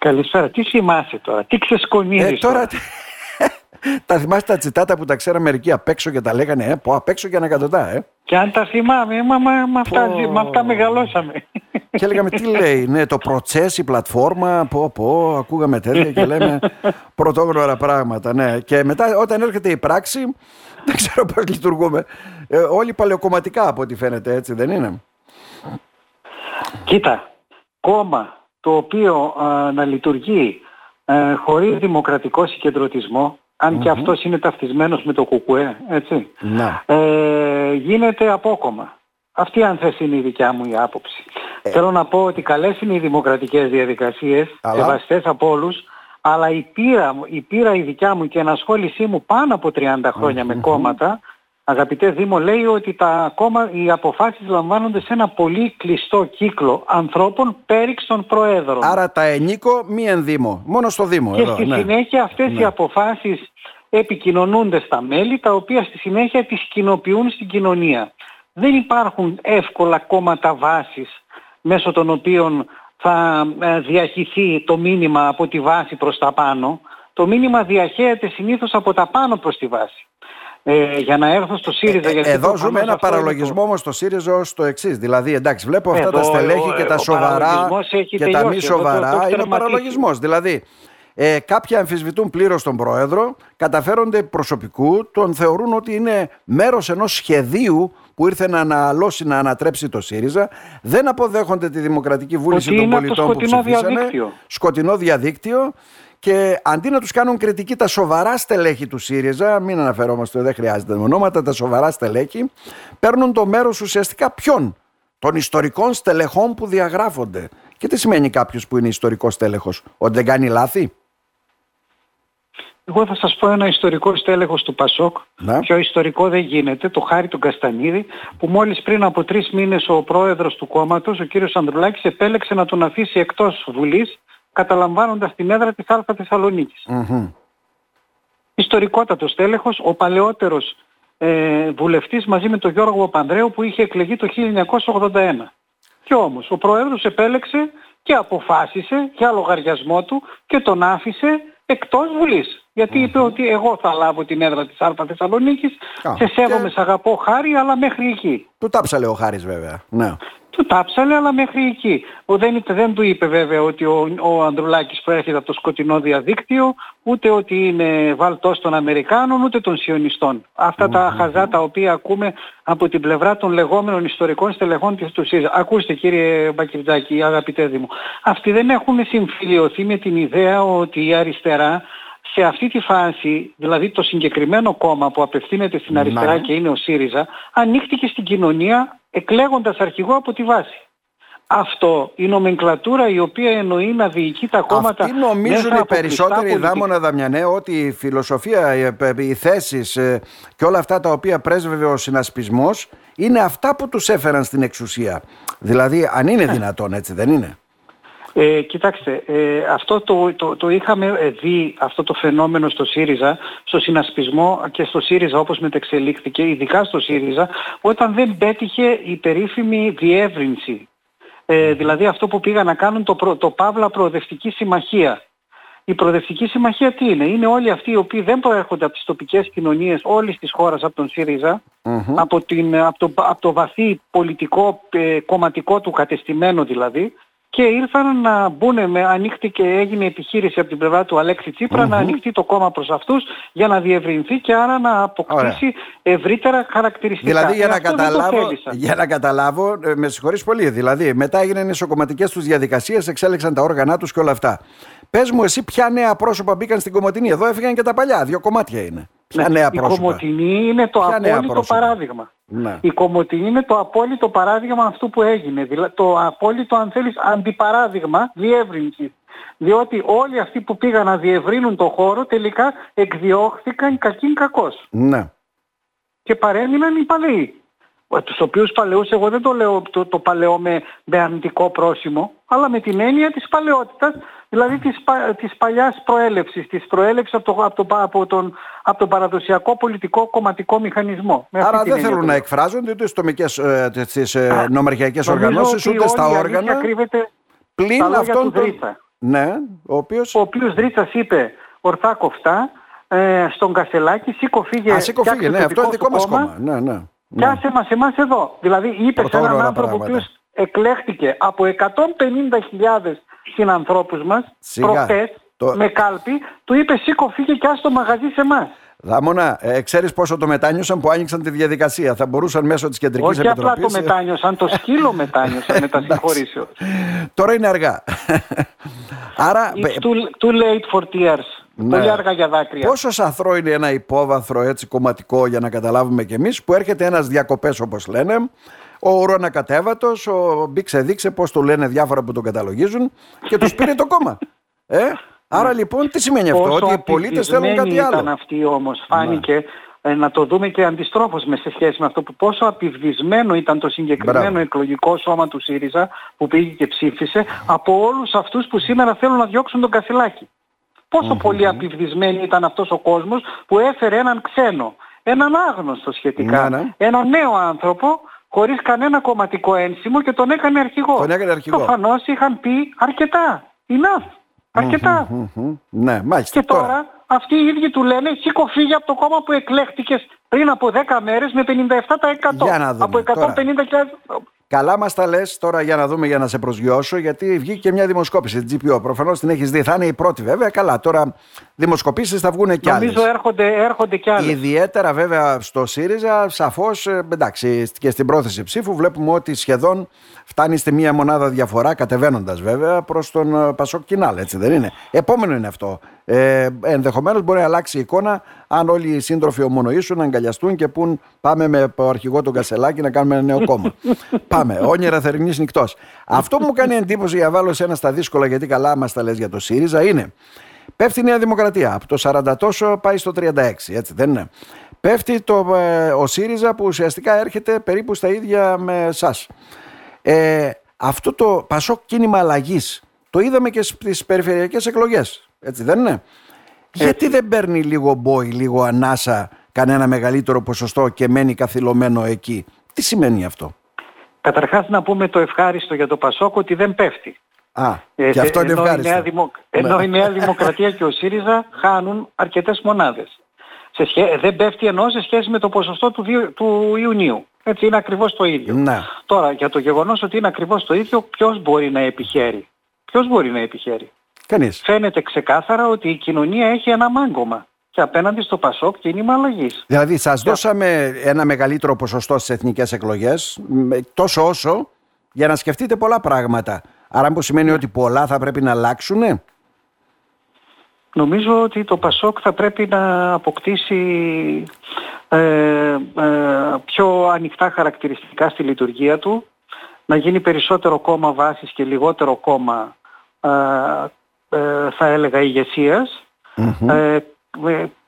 Καλησπέρα. Τι θυμάσαι τώρα, τι ξεσκονίζεις ε, τώρα. τα θυμάστε τα τσιτάτα που τα ξέραμε μερικοί απ' έξω και τα λέγανε, ε, πω απ' έξω και ανακατοτά, ε. Και αν τα θυμάμαι, μα, μα, μα, αυτά, Πω. μα αυτά μεγαλώσαμε. Και λέγαμε τι λέει, ναι, το προτσές, η πλατφόρμα, πω πω, ακούγαμε τέτοια και λέμε πρωτόγνωρα πράγματα, ναι. Και μετά όταν έρχεται η πράξη, δεν ξέρω πώς λειτουργούμε. Ε, όλοι παλαιοκομματικά από ό,τι φαίνεται, έτσι δεν είναι; Κοίτα, κόμμα το οποίο α, να λειτουργεί ε, χωρίς δημοκρατικό συγκεντρωτισμό, αν και αυτός είναι ταυτισμένος με το κουκουέ, έτσι, Να. ε, γίνεται απόκομμα. Αυτή αν θες είναι η δικιά μου η άποψη. Θέλω να πω ότι καλές είναι οι δημοκρατικές διαδικασίες, Αλλά- σεβαστές από όλους, αλλά η πείρα, μου- η πείρα η δικιά μου και η ενασχόλησή μου πάνω από 30 χρόνια με κόμματα, αγαπητέ Δήμο, λέει ότι τα κόμμα, οι αποφάσεις λαμβάνονται σε ένα πολύ κλειστό κύκλο ανθρώπων πέριξ των προέδρων. Άρα τα ενίκο μη ενδύμω, μόνο στο Δήμο Και εδώ. στη ναι. συνέχεια αυτές οι αποφάσεις επικοινωνούνται στα μέλη, τα οποία στη συνέχεια τις κοινοποιούν στην κοινωνία. Δεν υπάρχουν εύκολα κόμματα βάσης μέσω των οποίων θα ε, διαχυθεί το μήνυμα από τη βάση προς τα πάνω. Το μήνυμα διαχέεται συνήθως από τα πάνω προς τη βάση. Ε, για να έρθω στο ΣΥΡΙΖΑ... γιατί Εδώ προφανώς ζούμε ένα αυτό είναι το- παραλογισμό όμως στο ΣΥΡΙΖΑ ως το εξής. Δηλαδή, εντάξει, βλέπω αυτά Εδώ, τα στελέχη ο- και τα ο σοβαρά παραλογισμός έχει και τα μη τελειώσει. Εδώ το- το σοβαρά. έχει είναι ο τερματίσει. παραλογισμός. Δηλαδή, ε, κάποιοι αμφισβητούν πλήρως τον πρόεδρο, καταφέρονται προσωπικού, τον θεωρούν ότι είναι μέρος ενός σχεδίου που ήρθε να αναλώσει, να ανατρέψει το ΣΥΡΙΖΑ. Δεν αποδέχονται τη δημοκρατική βούληση Ότι των είναι από το πολιτών που σκοτεινό ψηφίσανε. διαδίκτυο. Σκοτεινό διαδίκτυο. Και αντί να τους κάνουν κριτική τα σοβαρά στελέχη του ΣΥΡΙΖΑ, μην αναφερόμαστε, δεν χρειάζεται ονόματα, τα σοβαρά στελέχη, παίρνουν το μέρος ουσιαστικά ποιον, των ιστορικών στελεχών που διαγράφονται. Και τι σημαίνει κάποιος που είναι ιστορικός στέλεχος, ότι δεν κάνει λάθη; Εγώ θα σας πω ένα ιστορικό στέλεχος του Πασόκ. Ναι. Πιο ιστορικό δεν γίνεται, το Χάρη του Καστανίδη, που μόλις πριν από τρεις μήνες ο πρόεδρος του κόμματος, ο κύριος Ανδρουλάκης, επέλεξε να τον αφήσει εκτός Βουλής, καταλαμβάνοντας την έδρα της Α Θεσσαλονίκης. Μμμ. Ιστορικότατος στέλεχος, ο παλαιότερος ε, βουλευτής μαζί με τον Γιώργο Παπανδρέου που είχε εκλεγεί το 1981. Και όμως ο πρόεδρος επέλεξε και αποφάσισε για λογαριασμό του και τον άφησε εκτός Βουλής. Γιατί είπε ότι εγώ θα λάβω την έδρα της Α Θεσσαλονίκης, Α, σε σέβομαι, και- σ' αγαπώ χάρη, αλλά μέχρι εκεί. Του τάψαλε ο Χάρης βέβαια. Ναι. Του τάψαλε, αλλά μέχρι εκεί. Ο, δεν, είπε- δεν του είπε βέβαια ότι ο, ο Ανδρουλάκης προέρχεται από το σκοτεινό διαδίκτυο, ούτε ότι είναι βαλτός των Αμερικάνων, ούτε των Σιωνιστών. Αυτά τα χαζά τα οποία ακούμε από την πλευρά των λεγόμενων ιστορικών στελεχών της του ΣΥΡΙΖΑ. Ακούστε κύριε Μπακυρτζάκη, αγαπητέ Δήμο, αυτοί δεν έχουν συμφιλειωθεί με την ιδέα ότι η αριστερά σε αυτή τη φάση, δηλαδή το συγκεκριμένο κόμμα που απευθύνεται στην αριστερά Ναι. και είναι ο ΣΥΡΙΖΑ, ανοίχτηκε στην κοινωνία εκλέγοντας αρχηγό από τη βάση. Αυτό η νομενκλατούρα η οποία εννοεί να διοικεί τα κόμματα Αυτοί νομίζουν μέσα οι από περισσότεροι, κλειστά πολιτικά- Δάμονα Δαμιανέ, ότι η φιλοσοφία, οι, οι θέσεις και όλα αυτά τα οποία πρέσβευε ο συνασπισμός είναι αυτά που τους έφεραν στην εξουσία. Δηλαδή, αν είναι δυνατόν, έτσι δεν είναι; Ε, κοιτάξτε, ε, αυτό το, το, το είχαμε ε, δει αυτό το φαινόμενο στο ΣΥΡΙΖΑ, στο συνασπισμό και στο ΣΥΡΙΖΑ όπως μετεξελίχθηκε, ειδικά στο ΣΥΡΙΖΑ, όταν δεν πέτυχε η περίφημη διεύρυνση. Ε, δηλαδή αυτό που πήγαν να κάνουν το, προ- το Παύλα Προοδευτική Συμμαχία. Η Προοδευτική Συμμαχία τι είναι, είναι όλοι αυτοί οι οποίοι δεν προέρχονται από τις τοπικές κοινωνίες όλης της χώρας από τον ΣΥΡΙΖΑ, από, την, από, το, από το βαθύ πολιτικό ε, κομματικό του κατεστημένο δηλαδή, και ήρθαν να μπουν με ανοίχτη και έγινε επιχείρηση από την πλευρά του Αλέξη Τσίπρα να ανοιχτεί το κόμμα προς αυτούς για να διευρυνθεί και άρα να αποκτήσει ευρύτερα χαρακτηριστικά. Δηλαδή, για Ε, να, αυτό δεν το καταλάβω, θέλησαν. για να καταλάβω, ε, με συγχωρείς πολύ, δηλαδή μετά έγιναν οι σοκομματικές τους διαδικασίες, εξέλεξαν τα όργανα τους και όλα αυτά. Πες μου εσύ ποια νέα πρόσωπα μπήκαν στην Κομωτινή; Εδώ έφυγαν και τα παλιά, δύο κομμάτια είναι. Ποια Ναι, νέα η πρόσωπα; Κομωτινή είναι το Ποια νέα απόλυτο πρόσωπα; παράδειγμα. Ναι. Η Κομωτινή είναι το απόλυτο παράδειγμα αυτού που έγινε. Δηλαδή, το απόλυτο, αν θέλεις, αντιπαράδειγμα διεύρυνσης. Διότι όλοι αυτοί που πήγαν να διευρύνουν το χώρο τελικά εκδιώχθηκαν κακήν κακός. Ναι. Και παρέμειναν οι παλαιοί. Ε, Τους οποίους παλαιούς εγώ δεν το λέω το, το παλαιό με, με αρνητικό πρόσημο, αλλά με την έννοια της παλαιότητας, δηλαδή της, πα- της παλιάς προέλευσης, της προέλευσης από, το, από, το, από, τον, από τον παραδοσιακό πολιτικό κομματικό μηχανισμό. Με αυτή Άρα την δεν έννοια θέλουν το να λέω. εκφράζονται ούτε στις ε, στις, ε, νομαρχιακές Νομίζω οργανώσεις ότι ούτε στα όλη η αλήθεια όργανα κρύβεται πλην στα λόγια αυτών του των, Δρίτσα. Ναι, ο οποίος... Ο οποίος Δρίτσας είπε ορθά κοφτά ε, στον Κασελάκη, σήκω φύγε. Α, σήκω φύγε, ναι, αυτό είναι δικό μας κόμμα. Ναι, ναι. Και άσε μας εμάς εδώ. Δηλαδή είπε σε έναν άνθρωπο ο οποίος εκλέχτηκε από 150.000 συνανθρώπους μας προχτές το... με κάλπη, του είπε σήκω φύγε και άστο μαγαζί σε εμάς. Δάμονα, ε, ξέρεις πόσο το μετάνιωσαν που άνοιξαν τη διαδικασία; Θα μπορούσαν μέσω της κεντρικής επιτροπή. Όχι απλά το μετάνιωσαν, το σκύλο μετάνιωσαν με τα συγχωρήσεως. Τώρα είναι αργά. Άρα. It's too, too late for tears. Ναι. Πολύ αργά για δάκρυα. Πόσος σαθρό είναι ένα υπόβαθρο έτσι κομματικό για να καταλάβουμε κι εμείς που έρχεται ένας διακοπές όπως λένε. Ο ουρανακατέβατο, ο μπήξε δείξε, πώς το λένε διάφορα που τον καταλογίζουν και τους πήρε το κόμμα. Ε; Άρα λοιπόν τι σημαίνει αυτό, ότι οι πολίτες θέλουν κάτι άλλο; ήταν αυτή όμως, φάνηκε ε, να το δούμε και αντιστρόφως με σε σχέση με αυτό που πόσο απειβδισμένο ήταν το συγκεκριμένο Μπράβο. εκλογικό σώμα του ΣΥΡΙΖΑ που πήγε και ψήφισε από όλους αυτούς που σήμερα θέλουν να διώξουν τον Κασιλάκη. Πόσο πολύ απειβδισμένοι ήταν αυτός ο κόσμος που έφερε έναν ξένο, έναν άγνωστο σχετικά, ναι, ναι. έναν νέο άνθρωπο χωρίς κανένα κομματικό ένσημο και τον έκανε αρχηγό. Τον έκανε αρχηγό. Προφανώς είχαν πει αρκετά. Enough. Αρκετά. Ναι, μάλιστα. Και τώρα, αυτοί οι ίδιοι του λένε σήκω φύγει από το κόμμα που εκλέχτηκες πριν από 10 μέρες με 57%. Για να δούμε. Από 150.000... Καλά μας τα λες τώρα για να δούμε για να σε προσγειώσω, γιατί βγήκε και μια δημοσκόπηση της GPO. Προφανώς την έχεις δει, θα είναι η πρώτη βέβαια. Καλά, τώρα δημοσκοπήσεις θα βγουν κι άλλες. Νομίζω έρχονται, έρχονται κι άλλες. Ιδιαίτερα βέβαια στο ΣΥΡΙΖΑ, σαφώς εντάξει, και στην πρόθεση ψήφου βλέπουμε ότι σχεδόν φτάνει στη μία μονάδα διαφορά, κατεβαίνοντας βέβαια προς τον ε, Πασόκ Κινάλ, έτσι δεν είναι. Επόμενο είναι αυτό. Ε, Ενδεχομένως μπορεί να αλλάξει η εικόνα αν όλοι οι σύντροφοι ομονοήσουν, να αγκαλιαστούν και πούν πάμε με το αρχηγό του Κασελάκη να κάνουμε ένα νέο κόμμα. πάμε. Όνειρα θερινή νυχτός. Αυτό που μου κάνει εντύπωση για βάλω σε ένα στα δύσκολα, γιατί καλά μας τα λες για το ΣΥΡΙΖΑ, είναι πέφτει η Νέα Δημοκρατία. Από το 40 τόσο πάει στο 36, έτσι δεν είναι. Πέφτει το, ε, ο ΣΥΡΙΖΑ που ουσιαστικά έρχεται περίπου στα ίδια με εσά. Ε, αυτό το Πασόκ κίνημα αλλαγής το είδαμε και στις περιφερειακές εκλογές. Έτσι δεν είναι; Γιατί δεν παίρνει λίγο μπόι, λίγο ανάσα, κανένα μεγαλύτερο ποσοστό και μένει καθυλωμένο εκεί; Τι σημαίνει αυτό; Καταρχάς να πούμε το ευχάριστο για το Πασόκ ότι δεν πέφτει. Α, ε, και αυτό είναι ευχάριστο. Η Νέα Δημο... Ενώ η Νέα Δημοκρατία και ο ΣΥΡΙΖΑ χάνουν αρκετές μονάδες. Σε σχέ... Δεν πέφτει ενώ σε σχέση με το ποσοστό του, του Ιουνίου. Έτσι είναι ακριβώς το ίδιο. Ναι. Τώρα για το γεγονός ότι είναι ακριβώς το ίδιο ποιος μπορεί να επιχαίρει; Ποιος μπορεί να επιχαίρει; Κανείς. Φαίνεται ξεκάθαρα ότι η κοινωνία έχει ένα μάγκωμα και απέναντι στο Πασόκ κίνημα αλλαγής. Δηλαδή, σας δώσαμε ένα μεγαλύτερο ποσοστό στις εθνικές εκλογές, τόσο όσο, για να σκεφτείτε πολλά πράγματα. Άρα, που σημαίνει ότι πολλά θα πρέπει να αλλάξουν. Νομίζω ότι το Πασόκ θα πρέπει να αποκτήσει ε, ε, πιο ανοιχτά χαρακτηριστικά στη λειτουργία του, να γίνει περισσότερο κόμμα βάσης και λιγότερο κόμμα ε, ε, θα έλεγα ηγεσίας, mm-hmm. ε,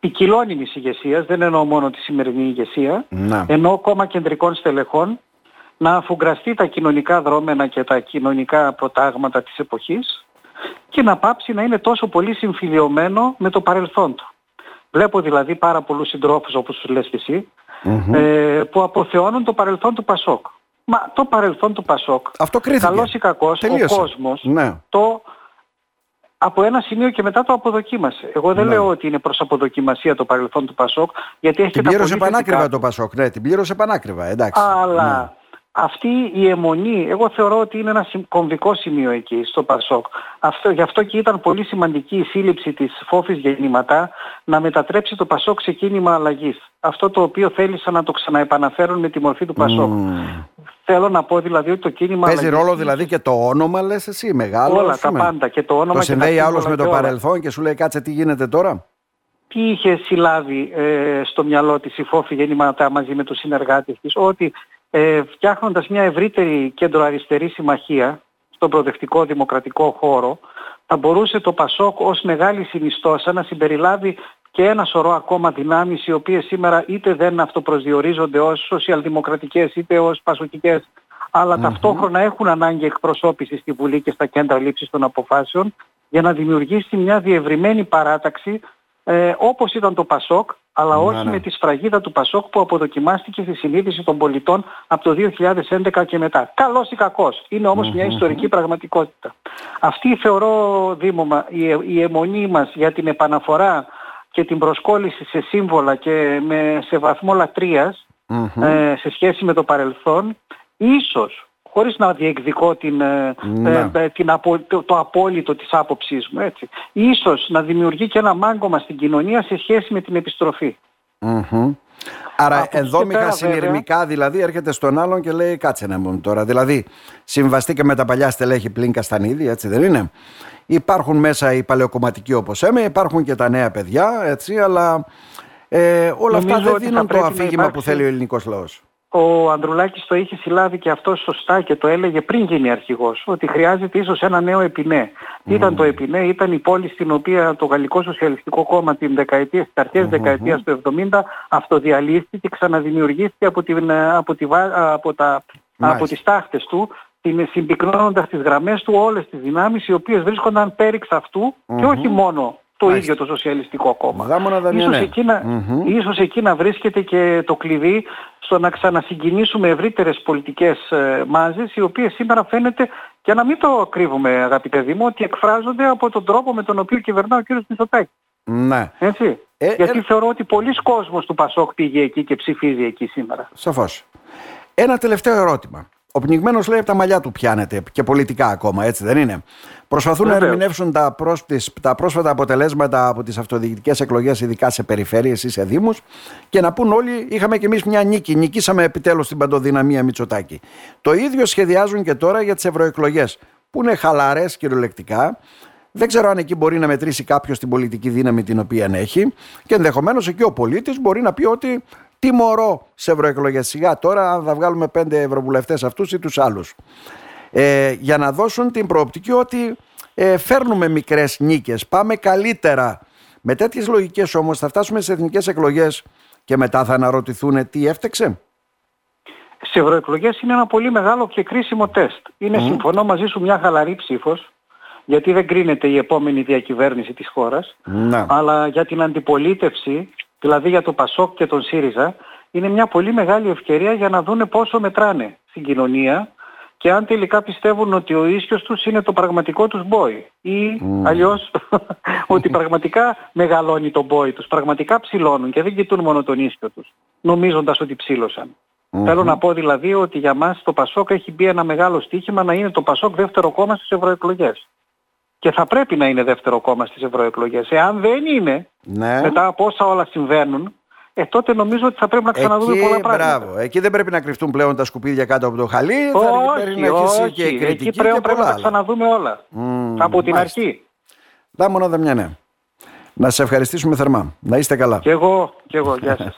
ποικιλώνυμης ηγεσίας, δεν εννοώ μόνο τη σημερινή ηγεσία, mm-hmm. εννοώ κόμμα κεντρικών στελεχών, να αφουγκραστεί τα κοινωνικά δρόμενα και τα κοινωνικά προτάγματα της εποχής και να πάψει να είναι τόσο πολύ συμφιλειωμένο με το παρελθόν του. Βλέπω δηλαδή πάρα πολλούς συντρόφους όπως τους λες και εσύ mm-hmm. ε, που αποθεώνουν το παρελθόν του Πασόκ. Μα το παρελθόν του Πασόκ, Αυτό καλός ή κακός, ο κόσμος ναι. το από ένα σημείο και μετά το αποδοκίμασε. Εγώ δεν ναι. λέω ότι είναι προς αποδοκιμασία το παρελθόν του Πασόκ, γιατί έχει την πλήρωσε πανάκριβα το Πασόκ, ναι, την πλήρωσε πανάκριβα, εντάξει. Αλλά ναι. αυτή η αιμονή, εγώ θεωρώ ότι είναι ένα κομβικό σημείο εκεί στο Πασόκ. Αυτό, γι' αυτό και ήταν πολύ σημαντική η σύλληψη της φόφης γεννηματά να μετατρέψει το Πασόκ σε κίνημα αλλαγής. Αυτό το οποίο θέλησαν να το ξαναεπαναφέρουν με τη μορφή του Πασόκ. Θέλω να πω δηλαδή ότι το κίνημα. Παίζει ρόλο δηλαδή και το όνομα, λες εσύ, μεγάλο. Όλα τα πάντα. Και το όνομα το συνδέει άλλος με το παρελθόν και σου λέει κάτσε τι γίνεται τώρα. Τι είχε συλλάβει ε, στο μυαλό της η Φόφη γεννηματά μαζί με τους συνεργάτες της, ότι ε, φτιάχνοντας μια ευρύτερη κέντρο-αριστερή συμμαχία στον προοδευτικό δημοκρατικό χώρο, θα μπορούσε το Πασόκ ως μεγάλη συνιστόσα να συμπεριλάβει και ένα σωρό ακόμα δυνάμεις οι οποίες σήμερα είτε δεν αυτοπροσδιορίζονται ως σοσιαλδημοκρατικές είτε ως πασοκικές αλλά ταυτόχρονα έχουν ανάγκη εκπροσώπησης στη Βουλή και στα κέντρα λήψης των αποφάσεων για να δημιουργήσει μια διευρυμένη παράταξη ε, όπως ήταν το ΠΑΣΟΚ αλλά Ναι, όχι ναι. με τη σφραγίδα του Πασόκ που αποδοκιμάστηκε στη συνείδηση των πολιτών από το 2011 και μετά. Καλός ή κακός. Είναι όμως μια ιστορική πραγματικότητα. Αυτή θεωρώ, Δήμομα, η, η αιμονή μας για την επαναφορά και την προσκόλληση σε σύμβολα και με, σε βαθμό λατρείας Μμμ. ε, σε σχέση με το παρελθόν, ίσως χωρίς να διεκδικώ την, ε, Ναι. ε, την απο- το, το απόλυτο της άποψής μου, έτσι. Ίσως να δημιουργεί και ένα μάγκωμα στην κοινωνία σε σχέση με την επιστροφή. Μμμ. Άρα Από εκεί και ενδόμηχα πέρα, συνειρμικά δηλαδή έρχεται στον άλλον και λέει κάτσε να μου τώρα. Δηλαδή συμβαστεί και με τα παλιά στελέχη πλην Καστανίδη, έτσι δεν είναι. Υπάρχουν μέσα οι παλαιοκομματικοί όπως έμε, υπάρχουν και τα νέα παιδιά, έτσι, αλλά ε, όλα αυτά Νομίζω δεν ότι θα δίνουν το πρέπει να αφήγημα που υπάρξει- θέλει ο ελληνικός λαός. Ο Ανδρουλάκης το είχε συλλάβει και αυτό σωστά και το έλεγε πριν γίνει αρχηγός, ότι χρειάζεται ίσως ένα νέο επινέ. Τι Ήταν το επινέ, ήταν η πόλη στην οποία το Γαλλικό Σοσιαλιστικό Κόμμα την δεκαετία, στις αρχές δεκαετίας του 70 αυτοδιαλύστηκε και ξαναδημιουργήθηκε από, την, ε, από, τη, βά- από, τα, Μάλιστα. από τις τάχτες του, την, συμπυκνώνοντας τις γραμμές του όλες τις δυνάμεις οι οποίες βρίσκονταν πέριξ αυτού και όχι μόνο το Μάλιστα. ίδιο το Σοσιαλιστικό Κόμμα. Γάμονα Δαμιανέ. Ίσως εκεί, να, Μμμ. ίσως εκεί να βρίσκεται και το κλειδί στο να ξανασυγκινήσουμε ευρύτερες πολιτικές ε, μάζες οι οποίες σήμερα φαίνεται και να μην το κρύβουμε αγαπητέ Δήμο ότι εκφράζονται από τον τρόπο με τον οποίο κυβερνά ο κύριος Μητσοτάκης. Ναι, Έτσι. Ε, Γιατί ε, θεωρώ ότι πολλοί κόσμος του Πασόκ πήγε εκεί και ψηφίζει εκεί σήμερα. σαφώς. Ένα τελευταίο ερώτημα. Ο πνιγμένος λέει από τα μαλλιά του πιάνεται και πολιτικά ακόμα, έτσι δεν είναι. Προσπαθούν να Βεβαίως. ερμηνεύσουν τα, προς, τις- τα πρόσφατα αποτελέσματα από τις αυτοδιοικητικές εκλογές, ειδικά σε περιφέρειες ή σε δήμους, και να πούν όλοι, είχαμε κι εμείς μια νίκη, νικήσαμε επιτέλους την παντοδυναμία Μητσοτάκη. Το ίδιο σχεδιάζουν και τώρα για τις ευρωεκλογές, που είναι χαλαρές κυριολεκτικά, δεν ξέρω αν εκεί μπορεί να μετρήσει κάποιος την πολιτική δύναμη την οποία έχει και ενδεχομένως εκεί ο πολίτης μπορεί να πει ότι τιμωρώ σε ευρωεκλογές. Σιγά τώρα, αν θα βγάλουμε πέντε ευρωβουλευτές αυτούς ή τους άλλους. Ε, για να δώσουν την προοπτική ότι ε, φέρνουμε μικρές νίκες, πάμε καλύτερα. Με τέτοιες λογικές όμως θα φτάσουμε στις εθνικές εκλογές και μετά θα αναρωτηθούν τι έφτεξε; Σε ευρωεκλογές είναι ένα πολύ μεγάλο και κρίσιμο τεστ. Είναι συμφωνώ μαζί σου μια χαλαρή ψήφος γιατί δεν κρίνεται η επόμενη διακυβέρνηση της χώρας Να. αλλά για την αντιπολίτευση, δηλαδή για το Πασόκ και τον ΣΥΡΙΖΑ, είναι μια πολύ μεγάλη ευκαιρία για να δούνε πόσο μετράνε στην κοινωνία και αν τελικά πιστεύουν ότι ο ίσιος τους είναι το πραγματικό τους μπόι ή αλλιώς ότι πραγματικά μεγαλώνει το μπόι τους, πραγματικά ψηλώνουν και δεν κοιτούν μόνο τον ίσιο τους, νομίζοντας ότι ψήλωσαν. Θέλω να πω δηλαδή ότι για μας το Πασόκ έχει μπει ένα μεγάλο στοίχημα να είναι το Πασόκ δεύτερο κόμμα στις ευρωεκλογές. Και θα πρέπει να είναι δεύτερο κόμμα στις ευρωεκλογές. Εάν δεν είναι, Ναι. μετά από όσα όλα συμβαίνουν, ε, τότε νομίζω ότι θα πρέπει να ξαναδούμε Εκεί, πολλά πράγματα. μπράβο. Εκεί δεν πρέπει να κρυφτούν πλέον τα σκουπίδια κάτω από το χαλί. θα πρέπει Όχι, να αρχίσει όχι. και η κριτική Εκεί πρέπει, και πρέπει πολλά να άλλα. ξαναδούμε όλα. Μμμ, από την μάλιστα. αρχή. Δάμονα Δαμιανέ. Να σε ευχαριστήσουμε θερμά. Να είστε καλά. Και εγώ, και εγώ. Γεια σας.